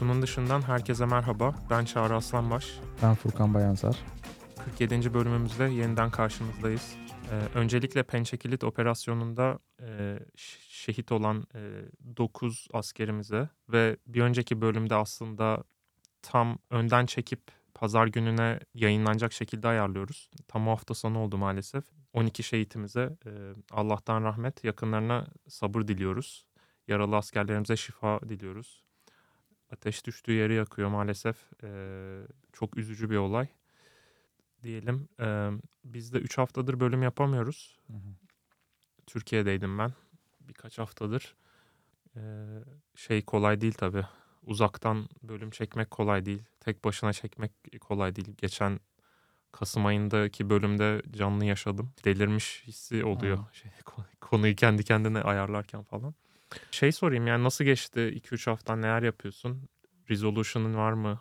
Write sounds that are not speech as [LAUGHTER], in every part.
Kutunun dışından herkese merhaba. Ben Çağrı Aslanbaş. Ben Furkan Bayansar. 47. bölümümüzde yeniden karşınızdayız. Ee, öncelikle Pençe Kilit operasyonunda e, şehit olan e, 9 askerimize ve bir önceki bölümde aslında tam önden çekip pazar gününe yayınlanacak şekilde ayarlıyoruz. Tam o hafta sonu oldu maalesef. 12 şehitimize e, Allah'tan rahmet, yakınlarına sabır diliyoruz. Yaralı askerlerimize şifa diliyoruz. Ateş düştüğü yeri yakıyor maalesef. Ee, çok üzücü bir olay. Diyelim. Ee, biz de 3 haftadır bölüm yapamıyoruz. Hı hı. Türkiye'deydim ben. Birkaç haftadır. Ee, şey kolay değil tabii. Uzaktan bölüm çekmek kolay değil. Tek başına çekmek kolay değil. Geçen Kasım ayındaki bölümde canlı yaşadım. Delirmiş hissi oluyor. Aa. Şey, [LAUGHS] konuyu kendi kendine ayarlarken falan. Şey sorayım yani nasıl geçti 2-3 haftan neler yapıyorsun? Resolution'ın var mı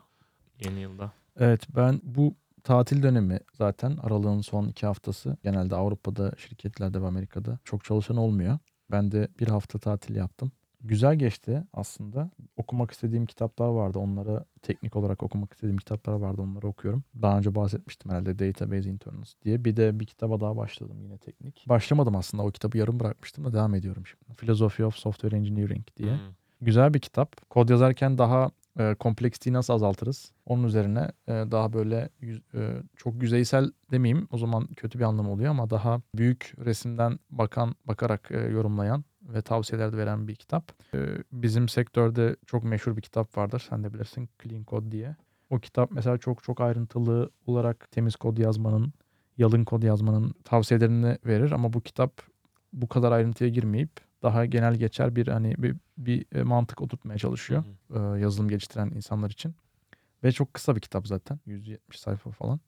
yeni yılda? Evet ben bu tatil dönemi zaten aralığın son iki haftası genelde Avrupa'da şirketlerde ve Amerika'da çok çalışan olmuyor. Ben de bir hafta tatil yaptım. Güzel geçti aslında. Okumak istediğim kitaplar vardı. Onlara teknik olarak okumak istediğim kitaplar vardı. Onları okuyorum. Daha önce bahsetmiştim herhalde Database Internals diye. Bir de bir kitaba daha başladım yine teknik. Başlamadım aslında. O kitabı yarım bırakmıştım da devam ediyorum şimdi. Philosophy of Software Engineering diye. Hmm. Güzel bir kitap. Kod yazarken daha e, kompleksiteyi nasıl azaltırız? Onun üzerine e, daha böyle yüz- e, çok yüzeysel demeyeyim o zaman kötü bir anlam oluyor ama daha büyük resimden bakan bakarak e, yorumlayan ve tavsiyeler de veren bir kitap. E, bizim sektörde çok meşhur bir kitap vardır. Sen de bilirsin Clean Code diye. O kitap mesela çok çok ayrıntılı olarak temiz kod yazmanın, yalın kod yazmanın tavsiyelerini verir ama bu kitap bu kadar ayrıntıya girmeyip daha genel geçer bir hani bir, bir e, mantık oturtmaya çalışıyor Hı hı. e, yazılım geliştiren insanlar için. Ve çok kısa bir kitap zaten. 170 sayfa falan.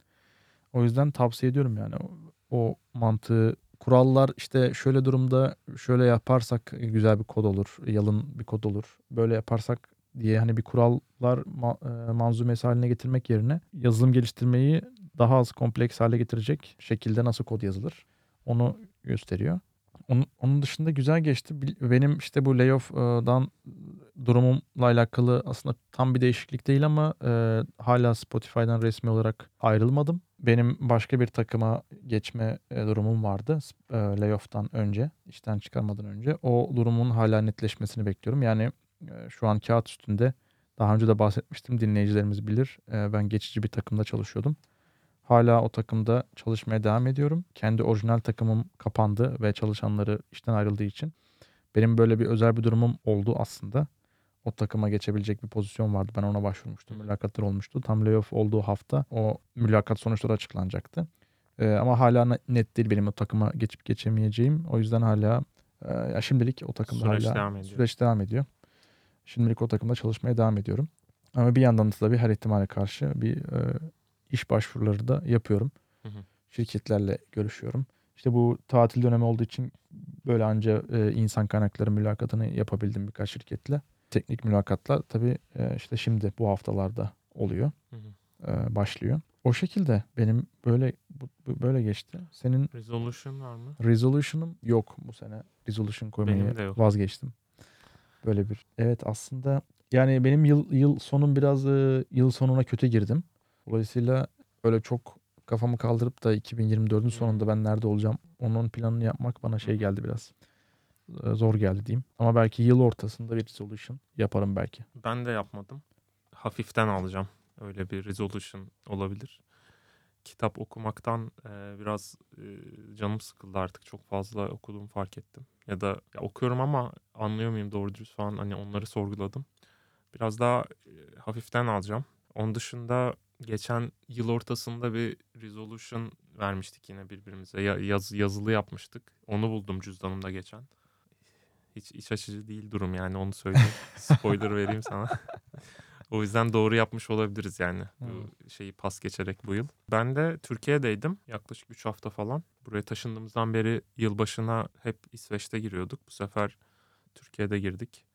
O yüzden tavsiye ediyorum yani o, o mantığı kurallar işte şöyle durumda şöyle yaparsak güzel bir kod olur, yalın bir kod olur. Böyle yaparsak diye hani bir kurallar ma- e, manzumesi haline getirmek yerine yazılım geliştirmeyi daha az kompleks hale getirecek şekilde nasıl kod yazılır onu gösteriyor. Onun, onun dışında güzel geçti. Benim işte bu layoff'dan durumumla alakalı aslında tam bir değişiklik değil ama e, hala Spotify'dan resmi olarak ayrılmadım. Benim başka bir takıma geçme e, durumum vardı e, layoff'tan önce, işten çıkarmadan önce. O durumun hala netleşmesini bekliyorum. Yani e, şu an kağıt üstünde daha önce de bahsetmiştim dinleyicilerimiz bilir. E, ben geçici bir takımda çalışıyordum. Hala o takımda çalışmaya devam ediyorum. Kendi orijinal takımım kapandı ve çalışanları işten ayrıldığı için benim böyle bir özel bir durumum oldu aslında. O takıma geçebilecek bir pozisyon vardı. Ben ona başvurmuştum. Mülakatlar olmuştu. Tam layoff olduğu hafta o mülakat sonuçları açıklanacaktı. Ee, ama hala ne- net değil benim o takıma geçip geçemeyeceğim. O yüzden hala e, ya şimdilik o takımda Süreç hala devam ediyor. süreç devam ediyor. Şimdilik o takımda çalışmaya devam ediyorum. Ama bir yandan da tabii her ihtimale karşı bir e, iş başvuruları da yapıyorum. Hı hı. Şirketlerle görüşüyorum. İşte bu tatil dönemi olduğu için böyle anca e, insan kaynakları mülakatını yapabildim birkaç şirketle. Teknik mülakatlar tabii e, işte şimdi bu haftalarda oluyor, Hı hı. e, başlıyor. O şekilde benim böyle bu, böyle geçti. Senin Resolution var mı? resolution'ım yok bu sene. Resolution koymayı vazgeçtim. Böyle bir. Evet aslında yani benim yıl yıl sonum biraz e, yıl sonuna kötü girdim. Dolayısıyla öyle çok kafamı kaldırıp da 2024'ün Hmm. sonunda ben nerede olacağım onun planını yapmak bana şey geldi biraz. E, Zor geldi diyeyim. Ama belki yıl ortasında bir resolution yaparım belki. Ben de yapmadım. Hafiften alacağım. Öyle bir resolution olabilir. Kitap okumaktan e, biraz e, canım sıkıldı artık. Çok fazla okuduğumu fark ettim. Ya da ya okuyorum ama anlıyor muyum doğru dürüst falan hani onları sorguladım. Biraz daha e, hafiften alacağım. Onun dışında geçen yıl ortasında bir resolution vermiştik yine birbirimize. Ya- yaz, yazılı yapmıştık. Onu buldum cüzdanımda geçen. Hiç iç açıcı değil durum yani onu söyleyeyim. [LAUGHS] Spoiler vereyim sana. O yüzden doğru yapmış olabiliriz yani bu şeyi pas geçerek bu yıl. Ben de Türkiye'deydim yaklaşık 3 hafta falan. Buraya taşındığımızdan beri yılbaşına hep İsveç'te giriyorduk. Bu sefer Türkiye'de girdik.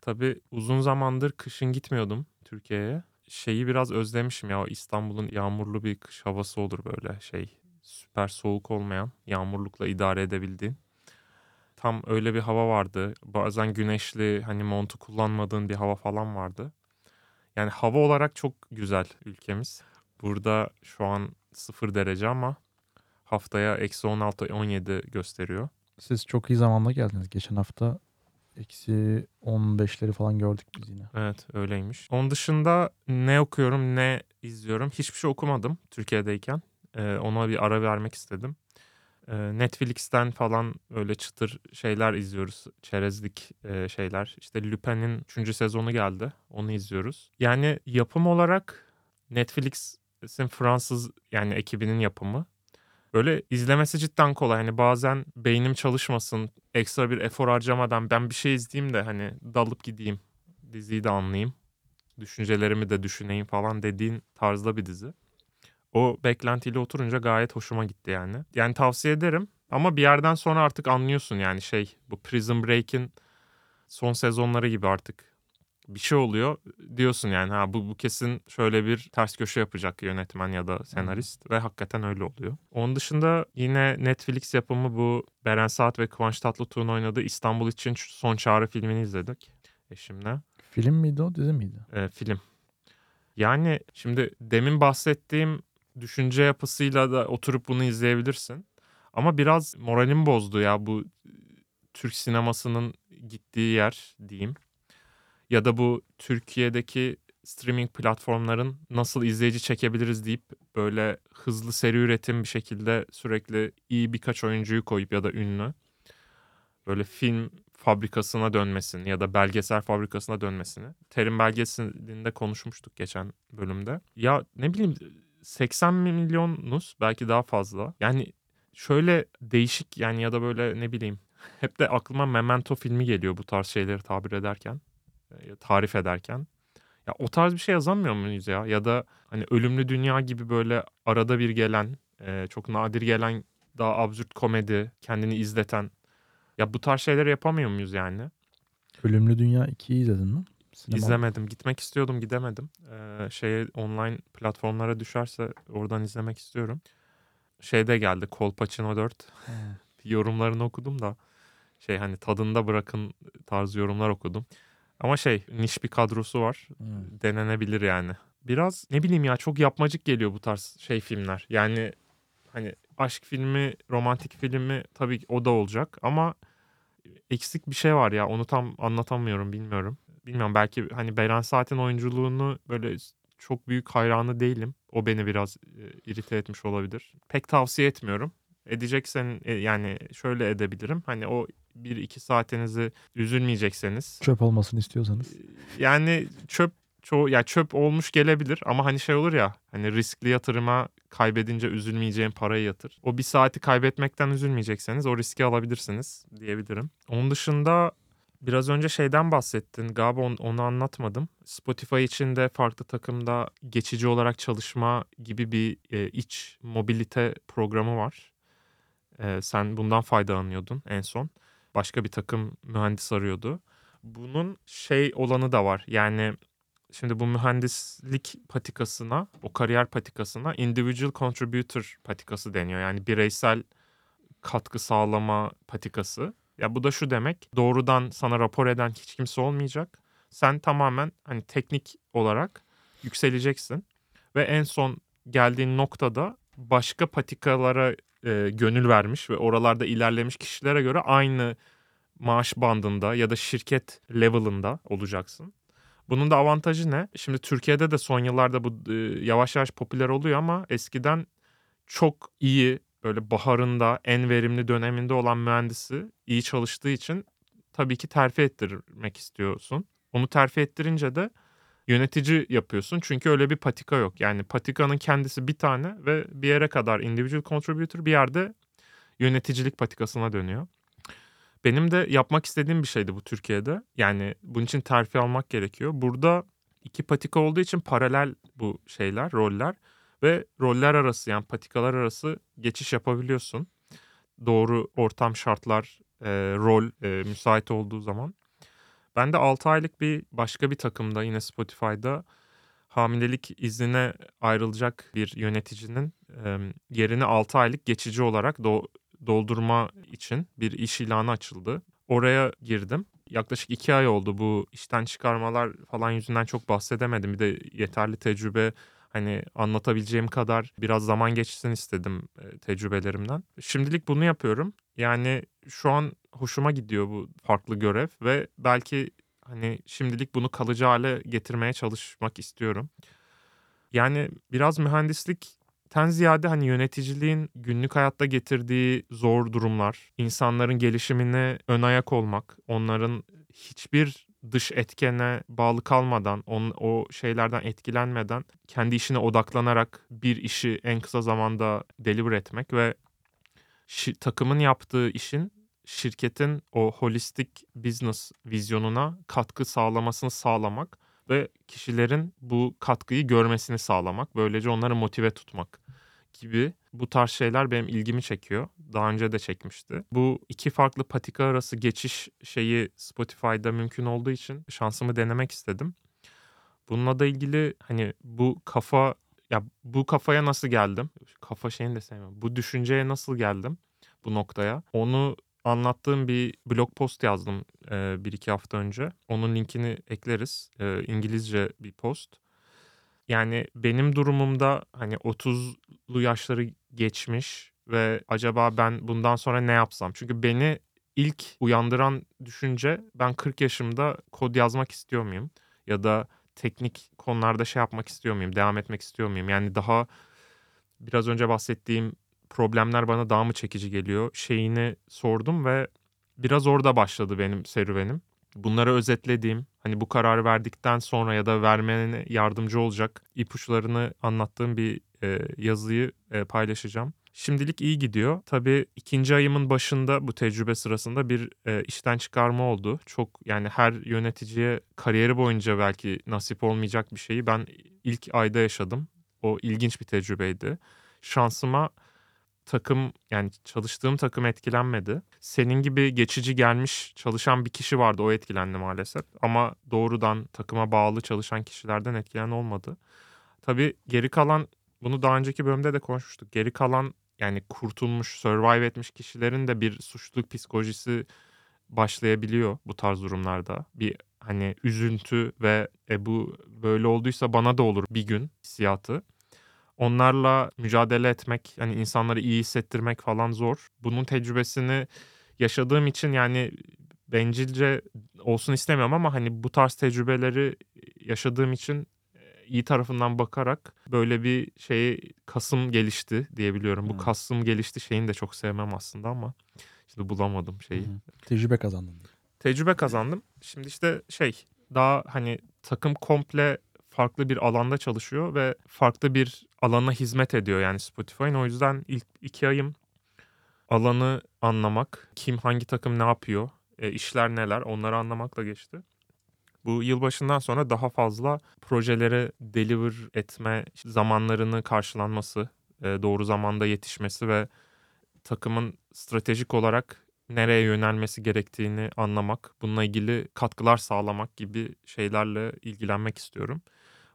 Tabii uzun zamandır kışın gitmiyordum Türkiye'ye. Şeyi biraz özlemişim ya İstanbul'un yağmurlu bir kış havası olur böyle şey. Süper soğuk olmayan, yağmurlukla idare edebildiğin. Tam öyle bir hava vardı. Bazen güneşli hani montu kullanmadığın bir hava falan vardı. Yani hava olarak çok güzel ülkemiz. Burada şu an 0 derece ama haftaya eksi 16-17 gösteriyor. Siz çok iyi zamanda geldiniz. Geçen hafta eksi 15'leri falan gördük biz yine. Evet öyleymiş. Onun dışında ne okuyorum ne izliyorum. Hiçbir şey okumadım Türkiye'deyken. Ee, ona bir ara vermek istedim. Ee, Netflix'ten falan öyle çıtır şeyler izliyoruz. Çerezlik e, şeyler. İşte Lupin'in 3. sezonu geldi. Onu izliyoruz. Yani yapım olarak Netflix'in Fransız yani ekibinin yapımı. Böyle izlemesi cidden kolay. Hani bazen beynim çalışmasın, ekstra bir efor harcamadan ben bir şey izleyeyim de hani dalıp gideyim. Diziyi de anlayayım. Düşüncelerimi de düşüneyim falan dediğin tarzda bir dizi. O beklentiyle oturunca gayet hoşuma gitti yani. Yani tavsiye ederim ama bir yerden sonra artık anlıyorsun yani şey bu Prison Break'in son sezonları gibi artık bir şey oluyor diyorsun yani ha bu, bu kesin şöyle bir ters köşe yapacak yönetmen ya da senarist ve hakikaten öyle oluyor. Onun dışında yine Netflix yapımı bu Beren Saat ve Kıvanç Tatlıtuğ'un oynadığı İstanbul için Son Çağrı filmini izledik eşimle. Film miydi o dizi miydi? Ee, film. Yani şimdi demin bahsettiğim düşünce yapısıyla da oturup bunu izleyebilirsin. Ama biraz moralim bozdu ya bu Türk sinemasının gittiği yer diyeyim. Ya da bu Türkiye'deki streaming platformların nasıl izleyici çekebiliriz deyip böyle hızlı seri üretim bir şekilde sürekli iyi birkaç oyuncuyu koyup ya da ünlü böyle film fabrikasına dönmesini ya da belgesel fabrikasına dönmesini. Terim belgeselinde konuşmuştuk geçen bölümde. Ya ne bileyim 80 milyonuz belki daha fazla. Yani şöyle değişik yani ya da böyle ne bileyim hep de aklıma Memento filmi geliyor bu tarz şeyleri tabir ederken, tarif ederken. Ya o tarz bir şey yazamıyor muyuz ya? Ya da hani Ölümlü Dünya gibi böyle arada bir gelen, e, çok nadir gelen daha absürt komedi, kendini izleten. Ya bu tarz şeyleri yapamıyor muyuz yani? Ölümlü Dünya 2'yi izledin mi? Sinema- İzlemedim. Gitmek istiyordum, gidemedim. Ee, şeye online platformlara düşerse oradan izlemek istiyorum. Şeyde geldi Kolpaçino 4. Ha. Yorumlarını okudum da şey hani tadında bırakın tarzı yorumlar okudum. Ama şey niş bir kadrosu var. Hmm. Denenebilir yani. Biraz ne bileyim ya çok yapmacık geliyor bu tarz şey filmler. Yani hani aşk filmi, romantik filmi tabii ki o da olacak ama eksik bir şey var ya onu tam anlatamıyorum bilmiyorum. Bilmiyorum belki hani Beren Saat'in oyunculuğunu böyle çok büyük hayranı değilim. O beni biraz e, irite etmiş olabilir. Pek tavsiye etmiyorum. Edeceksen e, yani şöyle edebilirim. Hani o 1-2 saatinizi üzülmeyecekseniz Çöp olmasını istiyorsanız. yani çöp çoğu ya çöp olmuş gelebilir ama hani şey olur ya hani riskli yatırıma kaybedince üzülmeyeceğin parayı yatır. O bir saati kaybetmekten üzülmeyecekseniz o riski alabilirsiniz diyebilirim. Onun dışında biraz önce şeyden bahsettin galiba on- onu anlatmadım. Spotify için de farklı takımda geçici olarak çalışma gibi bir e, iç mobilite programı var. E, sen bundan faydalanıyordun en son. Başka bir takım mühendis arıyordu. Bunun şey olanı da var. Yani şimdi bu mühendislik patikasına, o kariyer patikasına individual contributor patikası deniyor. Yani bireysel katkı sağlama patikası. Ya bu da şu demek. Doğrudan sana rapor eden hiç kimse olmayacak. Sen tamamen hani teknik olarak yükseleceksin ve en son geldiğin noktada başka patikalara e, gönül vermiş ve oralarda ilerlemiş kişilere göre aynı maaş bandında ya da şirket level'ında olacaksın. Bunun da avantajı ne? Şimdi Türkiye'de de son yıllarda bu e, yavaş yavaş popüler oluyor ama eskiden çok iyi böyle baharında en verimli döneminde olan mühendisi iyi çalıştığı için tabii ki terfi ettirmek istiyorsun. Onu terfi ettirince de yönetici yapıyorsun. Çünkü öyle bir patika yok. Yani patikanın kendisi bir tane ve bir yere kadar individual contributor bir yerde yöneticilik patikasına dönüyor. Benim de yapmak istediğim bir şeydi bu Türkiye'de. Yani bunun için terfi almak gerekiyor. Burada iki patika olduğu için paralel bu şeyler, roller ve roller arası yani patikalar arası geçiş yapabiliyorsun. Doğru ortam şartlar, e, rol e, müsait olduğu zaman. Ben de 6 aylık bir başka bir takımda yine Spotify'da hamilelik iznine ayrılacak bir yöneticinin e, yerini 6 aylık geçici olarak do- doldurma için bir iş ilanı açıldı. Oraya girdim. yaklaşık iki ay oldu bu işten çıkarmalar falan yüzünden çok bahsedemedim. Bir de yeterli tecrübe hani anlatabileceğim kadar biraz zaman geçsin istedim e, tecrübelerimden. Şimdilik bunu yapıyorum. Yani şu an hoşuma gidiyor bu farklı görev ve belki hani şimdilik bunu kalıcı hale getirmeye çalışmak istiyorum. Yani biraz mühendislikten ziyade hani yöneticiliğin günlük hayatta getirdiği zor durumlar, insanların gelişimine ön ayak olmak, onların hiçbir dış etkene bağlı kalmadan, on, o şeylerden etkilenmeden kendi işine odaklanarak bir işi en kısa zamanda deliver etmek ve şi, takımın yaptığı işin şirketin o holistik business vizyonuna katkı sağlamasını sağlamak ve kişilerin bu katkıyı görmesini sağlamak. Böylece onları motive tutmak gibi bu tarz şeyler benim ilgimi çekiyor. Daha önce de çekmişti. Bu iki farklı patika arası geçiş şeyi Spotify'da mümkün olduğu için şansımı denemek istedim. Bununla da ilgili hani bu kafa ya bu kafaya nasıl geldim? Kafa şeyini de sevmiyorum. Bu düşünceye nasıl geldim bu noktaya? Onu anlattığım bir blog post yazdım e, bir iki hafta önce. Onun linkini ekleriz. E, İngilizce bir post. Yani benim durumumda hani 30'lu yaşları geçmiş ve acaba ben bundan sonra ne yapsam? Çünkü beni ilk uyandıran düşünce ben 40 yaşımda kod yazmak istiyor muyum? Ya da teknik konularda şey yapmak istiyor muyum? Devam etmek istiyor muyum? Yani daha biraz önce bahsettiğim problemler bana daha mı çekici geliyor? Şeyini sordum ve biraz orada başladı benim serüvenim. Bunları özetlediğim, hani bu kararı verdikten sonra ya da vermene yardımcı olacak ipuçlarını anlattığım bir e, yazıyı e, paylaşacağım. Şimdilik iyi gidiyor. Tabii ikinci ayımın başında bu tecrübe sırasında bir e, işten çıkarma oldu. Çok yani her yöneticiye kariyeri boyunca belki nasip olmayacak bir şeyi ben ilk ayda yaşadım. O ilginç bir tecrübeydi. Şansıma takım yani çalıştığım takım etkilenmedi. Senin gibi geçici gelmiş çalışan bir kişi vardı o etkilendi maalesef. Ama doğrudan takıma bağlı çalışan kişilerden etkilenen olmadı. Tabii geri kalan bunu daha önceki bölümde de konuşmuştuk. Geri kalan yani kurtulmuş, survive etmiş kişilerin de bir suçluluk psikolojisi başlayabiliyor bu tarz durumlarda. Bir hani üzüntü ve e, bu böyle olduysa bana da olur bir gün hissiyatı. Onlarla mücadele etmek, hani insanları iyi hissettirmek falan zor. Bunun tecrübesini yaşadığım için yani bencilce olsun istemiyorum ama hani bu tarz tecrübeleri yaşadığım için iyi tarafından bakarak böyle bir şey kasım gelişti diyebiliyorum. Bu Hı. kasım gelişti şeyini de çok sevmem aslında ama işte bulamadım şeyi. Tecrübe kazandın. Tecrübe kazandım. Şimdi işte şey daha hani takım komple farklı bir alanda çalışıyor ve farklı bir alana hizmet ediyor yani Spotify'ın. O yüzden ilk iki ayım alanı anlamak, kim hangi takım ne yapıyor, e, işler neler onları anlamakla geçti. Bu yılbaşından sonra daha fazla projelere deliver etme zamanlarını karşılanması, e, doğru zamanda yetişmesi ve takımın stratejik olarak nereye yönelmesi gerektiğini anlamak, bununla ilgili katkılar sağlamak gibi şeylerle ilgilenmek istiyorum.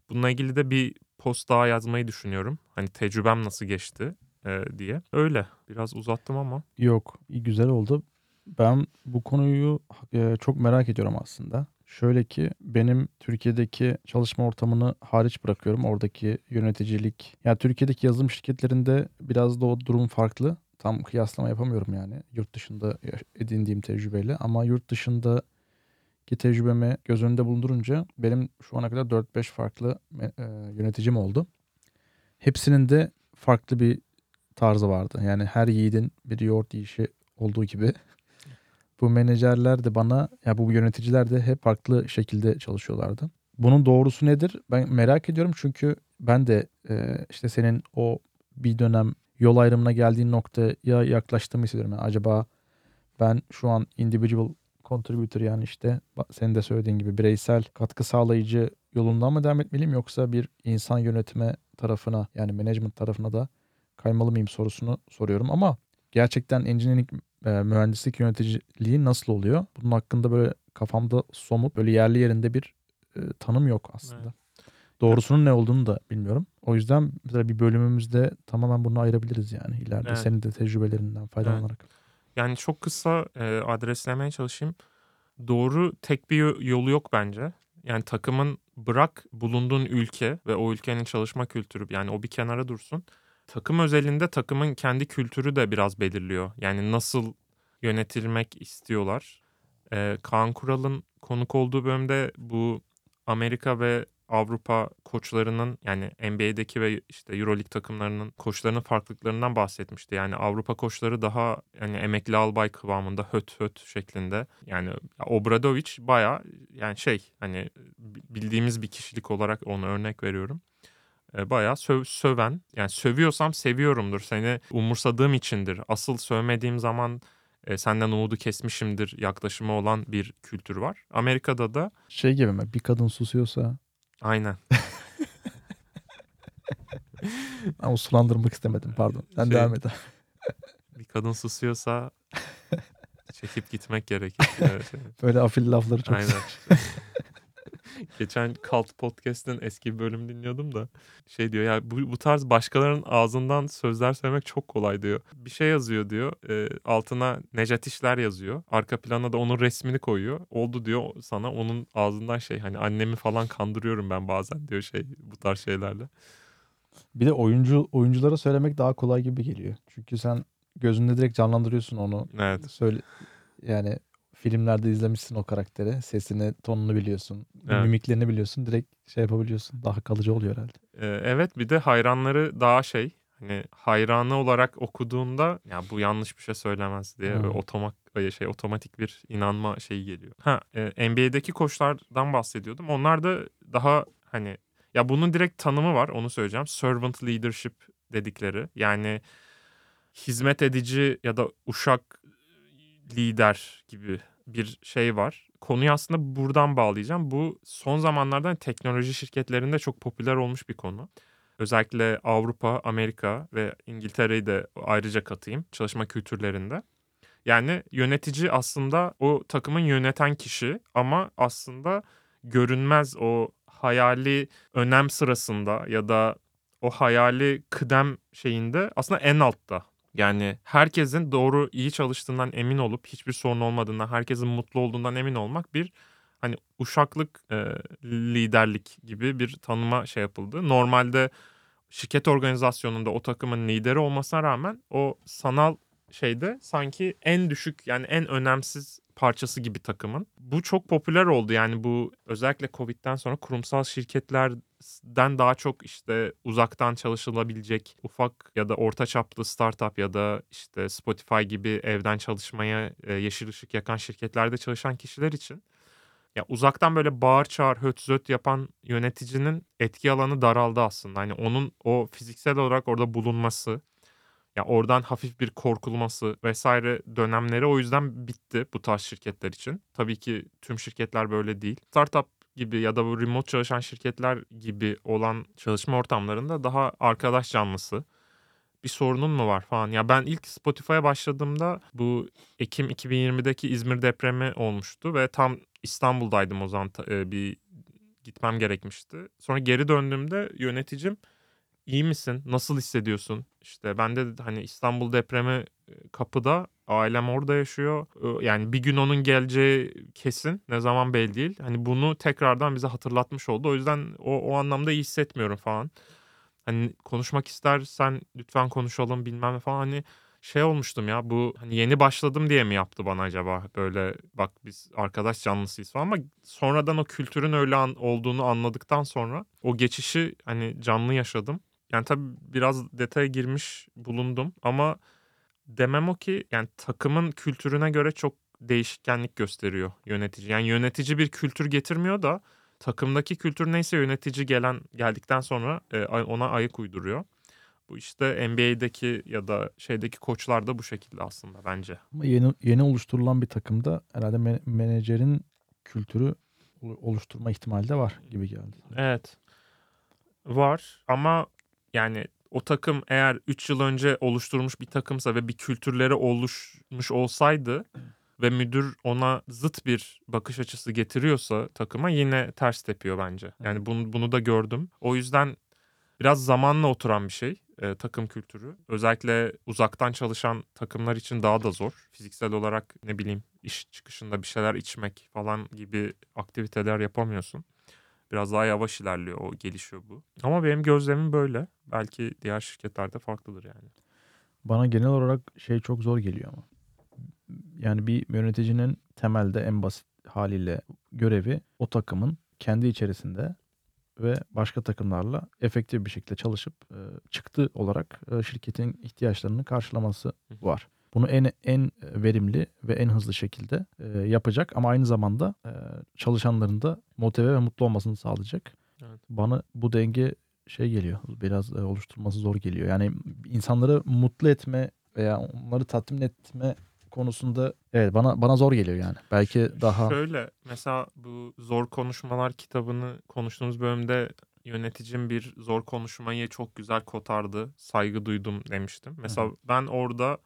Bununla ilgili de bir post daha yazmayı düşünüyorum. Hani tecrübem nasıl geçti e, diye. Öyle. Biraz uzattım ama. Yok, iyi güzel oldu. Ben bu konuyu e, çok merak ediyorum aslında. Şöyle ki benim Türkiye'deki çalışma ortamını hariç bırakıyorum. Oradaki yöneticilik. Yani Türkiye'deki yazılım şirketlerinde biraz da o durum farklı. Tam kıyaslama yapamıyorum yani yurt dışında edindiğim tecrübeyle. Ama yurt dışında ki tecrübemi göz önünde bulundurunca benim şu ana kadar 4-5 farklı e, yöneticim oldu. Hepsinin de farklı bir tarzı vardı. Yani her yiğidin bir yoğurt yiyişi olduğu gibi bu menajerler de bana ya bu yöneticiler de hep farklı şekilde çalışıyorlardı. Bunun doğrusu nedir? Ben merak ediyorum çünkü ben de e, işte senin o bir dönem yol ayrımına geldiğin noktaya yaklaştığımı hissediyorum. Yani acaba ben şu an individual contributor yani işte senin de söylediğin gibi bireysel katkı sağlayıcı yolundan mı devam etmeliyim yoksa bir insan yönetme tarafına yani management tarafına da kaymalı mıyım sorusunu soruyorum ama gerçekten engineering e, mühendislik yöneticiliği nasıl oluyor? Bunun hakkında böyle kafamda somut böyle yerli yerinde bir e, tanım yok aslında. Evet. Doğrusunun ne olduğunu da bilmiyorum. O yüzden mesela bir bölümümüzde tamamen bunu ayırabiliriz yani ileride evet. senin de tecrübelerinden faydalanarak. Evet. Yani çok kısa e, adreslemeye çalışayım. doğru tek bir yo- yolu yok bence. Yani takımın bırak bulunduğun ülke ve o ülkenin çalışma kültürü yani o bir kenara dursun. Takım özelinde takımın kendi kültürü de biraz belirliyor. Yani nasıl yönetilmek istiyorlar. Ee, Kaan Kural'ın konuk olduğu bölümde bu Amerika ve Avrupa koçlarının yani NBA'deki ve işte EuroLeague takımlarının koçlarının farklılıklarından bahsetmişti. Yani Avrupa koçları daha yani emekli albay kıvamında höt höt şeklinde. Yani Obradovic baya yani şey hani bildiğimiz bir kişilik olarak onu örnek veriyorum. E, bayağı söv, söven yani sövüyorsam seviyorumdur seni umursadığım içindir. Asıl sövmediğim zaman e, senden umudu kesmişimdir yaklaşımı olan bir kültür var. Amerika'da da Şey gibi mi? Bir kadın susuyorsa aynen [LAUGHS] ama sulandırmak istemedim pardon. Sen Şey- devam et. bir kadın susuyorsa [LAUGHS] çekip gitmek gerekir. Böyle afil lafları çok Aynen. Geçen Cult Podcast'ın eski bir bölüm dinliyordum da şey diyor ya bu, bu tarz başkalarının ağzından sözler söylemek çok kolay diyor. Bir şey yazıyor diyor e, altına Necat İşler yazıyor. Arka plana da onun resmini koyuyor. Oldu diyor sana onun ağzından şey hani annemi falan kandırıyorum ben bazen diyor şey bu tarz şeylerle. Bir de oyuncu oyunculara söylemek daha kolay gibi geliyor. Çünkü sen gözünde direkt canlandırıyorsun onu. Evet. Söyle yani filmlerde izlemişsin o karakteri. Sesini, tonunu biliyorsun. Evet. Mimiklerini biliyorsun. Direkt şey yapabiliyorsun. Daha kalıcı oluyor herhalde. Ee, evet bir de hayranları daha şey hani hayranı olarak okuduğunda ya bu yanlış bir şey söylemez diye Hmm. otomak şey otomatik bir inanma şeyi geliyor. Ha e, NBA'deki koçlardan bahsediyordum. Onlar da daha hani ya bunun direkt tanımı var onu söyleyeceğim. Servant leadership dedikleri. Yani hizmet edici ya da uşak lider gibi bir şey var. Konuyu aslında buradan bağlayacağım. Bu son zamanlarda teknoloji şirketlerinde çok popüler olmuş bir konu. Özellikle Avrupa, Amerika ve İngiltere'yi de ayrıca katayım çalışma kültürlerinde. Yani yönetici aslında o takımın yöneten kişi ama aslında görünmez o hayali önem sırasında ya da o hayali kıdem şeyinde aslında en altta. Yani herkesin doğru iyi çalıştığından emin olup hiçbir sorun olmadığından, herkesin mutlu olduğundan emin olmak bir hani uşaklık e, liderlik gibi bir tanıma şey yapıldı. Normalde şirket organizasyonunda o takımın lideri olmasına rağmen o sanal şeyde sanki en düşük yani en önemsiz parçası gibi takımın. Bu çok popüler oldu yani bu özellikle Covid'den sonra kurumsal şirketlerden daha çok işte uzaktan çalışılabilecek ufak ya da orta çaplı startup ya da işte Spotify gibi evden çalışmaya e, yeşil ışık yakan şirketlerde çalışan kişiler için ya uzaktan böyle bağır çağır höt zöt yapan yöneticinin etki alanı daraldı aslında. Hani onun o fiziksel olarak orada bulunması ya oradan hafif bir korkulması vesaire dönemleri o yüzden bitti bu tarz şirketler için. Tabii ki tüm şirketler böyle değil. Startup gibi ya da bu remote çalışan şirketler gibi olan çalışma ortamlarında daha arkadaş canlısı. Bir sorunun mu var falan. Ya ben ilk Spotify'a başladığımda bu Ekim 2020'deki İzmir depremi olmuştu ve tam İstanbul'daydım o zaman bir gitmem gerekmişti. Sonra geri döndüğümde yöneticim iyi misin? Nasıl hissediyorsun? İşte ben de hani İstanbul depremi e, kapıda. Ailem orada yaşıyor. Yani bir gün onun geleceği kesin. Ne zaman belli değil. Hani bunu tekrardan bize hatırlatmış oldu. O yüzden o, o anlamda iyi hissetmiyorum falan. Hani konuşmak istersen lütfen konuşalım bilmem falan. Hani şey olmuştum ya bu hani yeni başladım diye mi yaptı bana acaba böyle bak biz arkadaş canlısıyız falan ama sonradan o kültürün öyle an, olduğunu anladıktan sonra o geçişi hani canlı yaşadım. Yani tabii biraz detaya girmiş bulundum ama demem o ki yani takımın kültürüne göre çok değişkenlik gösteriyor yönetici. Yani yönetici bir kültür getirmiyor da takımdaki kültür neyse yönetici gelen geldikten sonra e, ona ayak uyduruyor. Bu işte NBA'deki ya da şeydeki koçlar da bu şekilde aslında bence. Ama yeni yeni oluşturulan bir takımda herhalde men- menajerin kültürü olu- oluşturma ihtimali de var gibi geldi. Evet. Var ama yani o takım eğer 3 yıl önce oluşturmuş bir takımsa ve bir kültürleri oluşmuş olsaydı [CLEARS THROAT] ve müdür ona zıt bir bakış açısı getiriyorsa takıma yine ters tepiyor bence. Yani bunu, bunu da gördüm. O yüzden biraz zamanla oturan bir şey. e, takım kültürü. Özellikle uzaktan çalışan takımlar için daha da zor. Fiziksel olarak ne bileyim iş çıkışında bir şeyler içmek falan gibi aktiviteler yapamıyorsun. Biraz daha yavaş ilerliyor o gelişiyor bu. Ama benim gözlemim böyle. Belki diğer şirketlerde farklıdır yani. Bana genel olarak şey çok zor geliyor ama. Yani bir yöneticinin temelde en basit haliyle görevi o takımın kendi içerisinde ve başka takımlarla efektif bir şekilde çalışıp e, çıktı olarak e, şirketin ihtiyaçlarını karşılaması var. Bunu en en verimli ve en hızlı şekilde e, yapacak ama aynı zamanda e, çalışanların da motive ve mutlu olmasını sağlayacak. Evet. Bana bu denge şey geliyor. Biraz e, oluşturması zor geliyor. Yani insanları mutlu etme veya onları tatmin etme konusunda evet bana bana zor geliyor yani. Belki daha Şöyle mesela bu Zor Konuşmalar kitabını konuştuğumuz bölümde yöneticim bir zor konuşmayı çok güzel kotardı. Saygı duydum demiştim. Mesela ben orada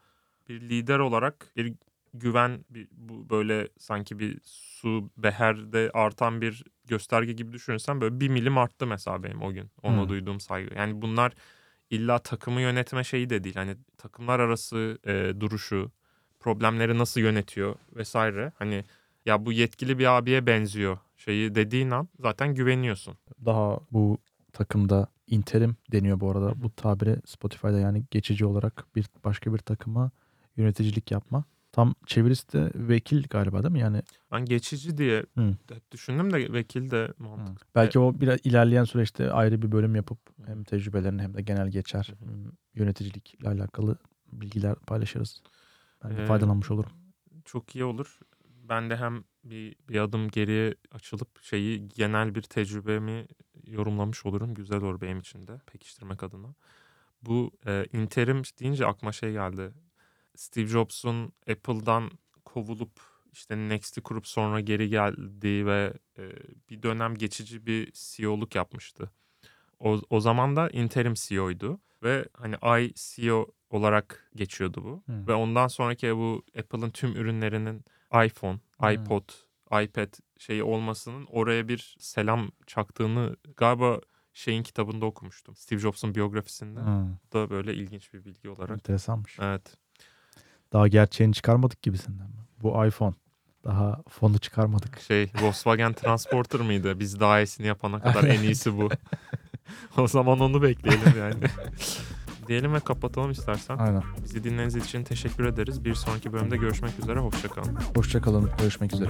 bir lider olarak bir güven bir, bu böyle sanki bir su beherde artan bir gösterge gibi düşünürsem böyle bir milim arttı mesela benim o gün ona Hı. duyduğum saygı. Yani bunlar illa takımı yönetme şeyi de değil. Hani takımlar arası e, duruşu, problemleri nasıl yönetiyor vesaire. Hani ya bu yetkili bir abiye benziyor şeyi dediğin an zaten güveniyorsun. daha bu takımda interim deniyor bu arada. Bu tabire Spotify'da yani geçici olarak bir başka bir takıma yöneticilik yapma. Tam çevirisi de vekil galiba değil mi? Yani Ben geçici diye Hı. düşündüm de vekil de mantıklı. belki o biraz ilerleyen süreçte ayrı bir bölüm yapıp hem tecrübelerini hem de genel geçer Hı hı. yöneticilikle alakalı bilgiler paylaşırız. Ben de Ee, faydalanmış olurum. Çok iyi olur. Ben de hem bir, bir adım geriye açılıp şeyi genel bir tecrübemi yorumlamış olurum. Güzel olur benim için de pekiştirmek adına. Bu e, interim deyince aklıma şey geldi. Steve Jobs'un Apple'dan kovulup işte Next'i kurup sonra geri geldiği ve e, bir dönem geçici bir CEO'luk yapmıştı. O, o zaman da interim CEO'ydu ve hani ay CEO olarak geçiyordu bu. Hı. Ve ondan sonraki bu Apple'ın tüm ürünlerinin iPhone, iPod, iPad şeyi olmasının oraya bir selam çaktığını galiba şeyin kitabında okumuştum. Steve Jobs'un biyografisinde. Hı, da böyle ilginç bir bilgi olarak. enteresanmış. Evet. Daha gerçeğini çıkarmadık gibisinden? Bu iPhone. Daha fonu çıkarmadık. Şey Volkswagen Transporter mıydı? Biz daha iyisini yapana kadar en iyisi bu. [LAUGHS] o zaman onu bekleyelim yani. Diyelim ve kapatalım istersen. Aynen. Bizi dinlediğiniz için teşekkür ederiz. Bir sonraki bölümde görüşmek üzere. Hoşçakalın. Hoşçakalın. Görüşmek üzere.